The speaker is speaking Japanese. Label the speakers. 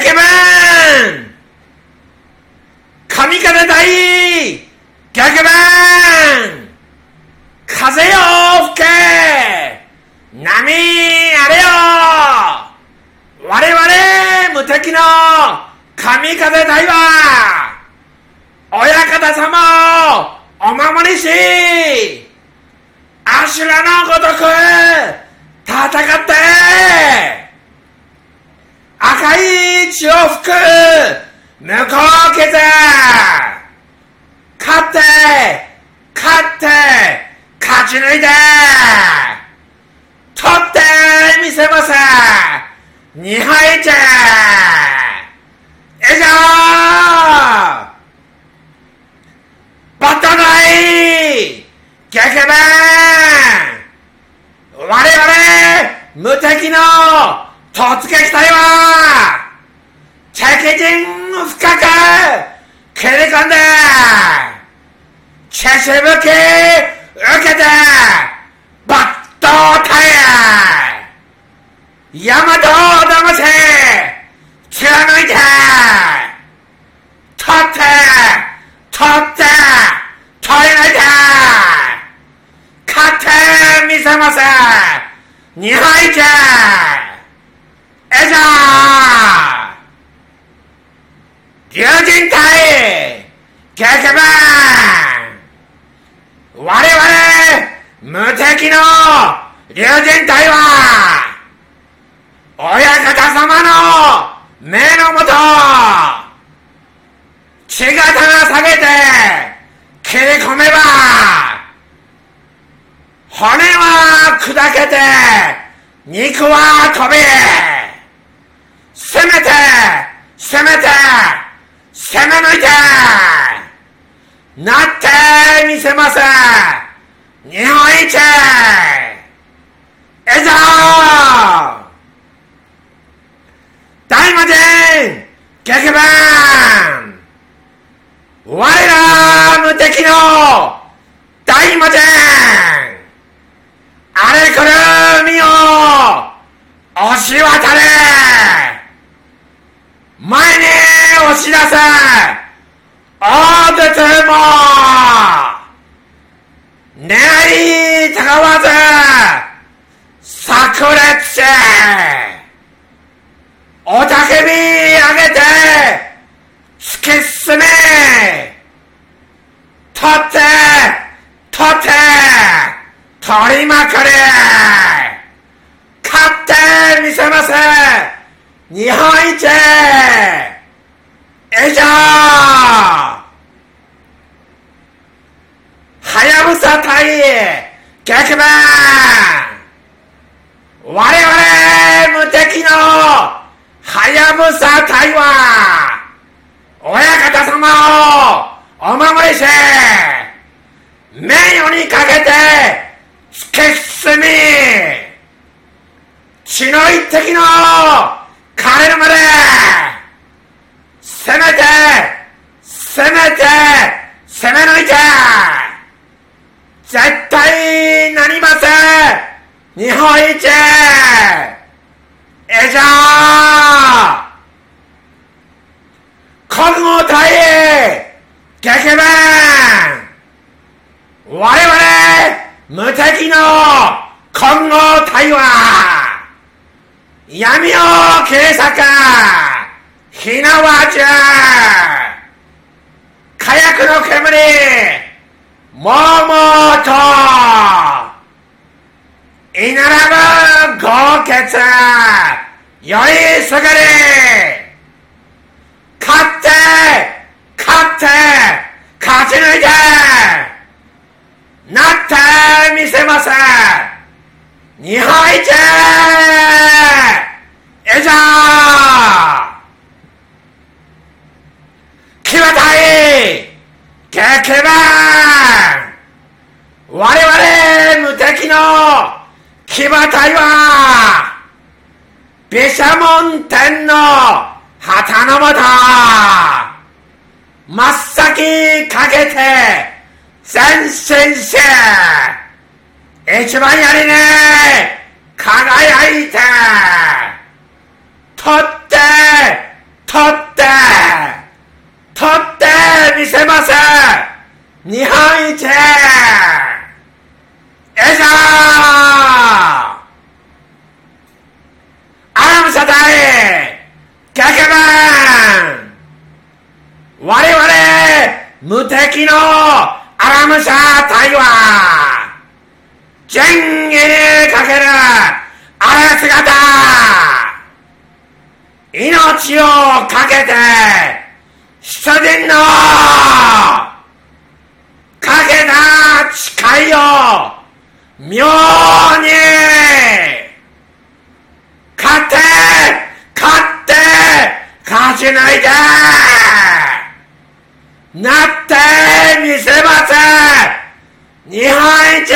Speaker 1: ケメン!神風大逆面風よ吹け!波あれよ!我々無敵の神風大は!親方様をお守りし!アシュラのごとく戦って!赤い血を吹く向こう削勝って勝って勝ち抜いて取ってみせます。二敗じゃ以上。バットない逆面我々無敵の突撃隊は敵陣深く蹴り込んでチェシブキ受けてバットタイヤヤマトを騙せ!貫いて!取って!取って!取り抜いて勝ってみせます!二敗じゃ以上竜神隊逆番我々無敵の竜神隊は親方様の目のもと血形が下げて切り込めば骨は砕けて肉は飛び攻めて攻めて攻め抜いてなってみせます。日本一。以上大魔神。逆番我ら無敵の大魔神あれこれ海を押し渡れ前に押し出せ大手ても狙いたがわず炸裂おたけび上げて突き進め取って取って取りまくれ勝ってみせます日本一以上はやぶさ対逆番我々無敵のはやぶさ隊は親方様をお守りし名誉にかけて突き進み血の一滴の枯れるまで攻めて攻めて攻め抜いて絶対なりません。日本一以上国語隊激弁我々無敵の今後隊は闇を切り裂か。火縄じゃ火薬の煙。ママと、いならぶ豪傑、よりすぐり、勝って、勝って、勝ち抜いて、なってみせます!日本一!以上!決めたい!100我々無敵の騎馬隊は、毘沙門天の旗のもと、真っ先かけて前進し、一番やりね輝いて、取って、取って、取って、日本一。よいしょアラム車隊ケケマン。我々無敵のアラム車隊は仁義にかけるあれ姿命をかけて。出陣のかけた誓いを妙に勝て勝って勝ち抜いてなってみせます日本一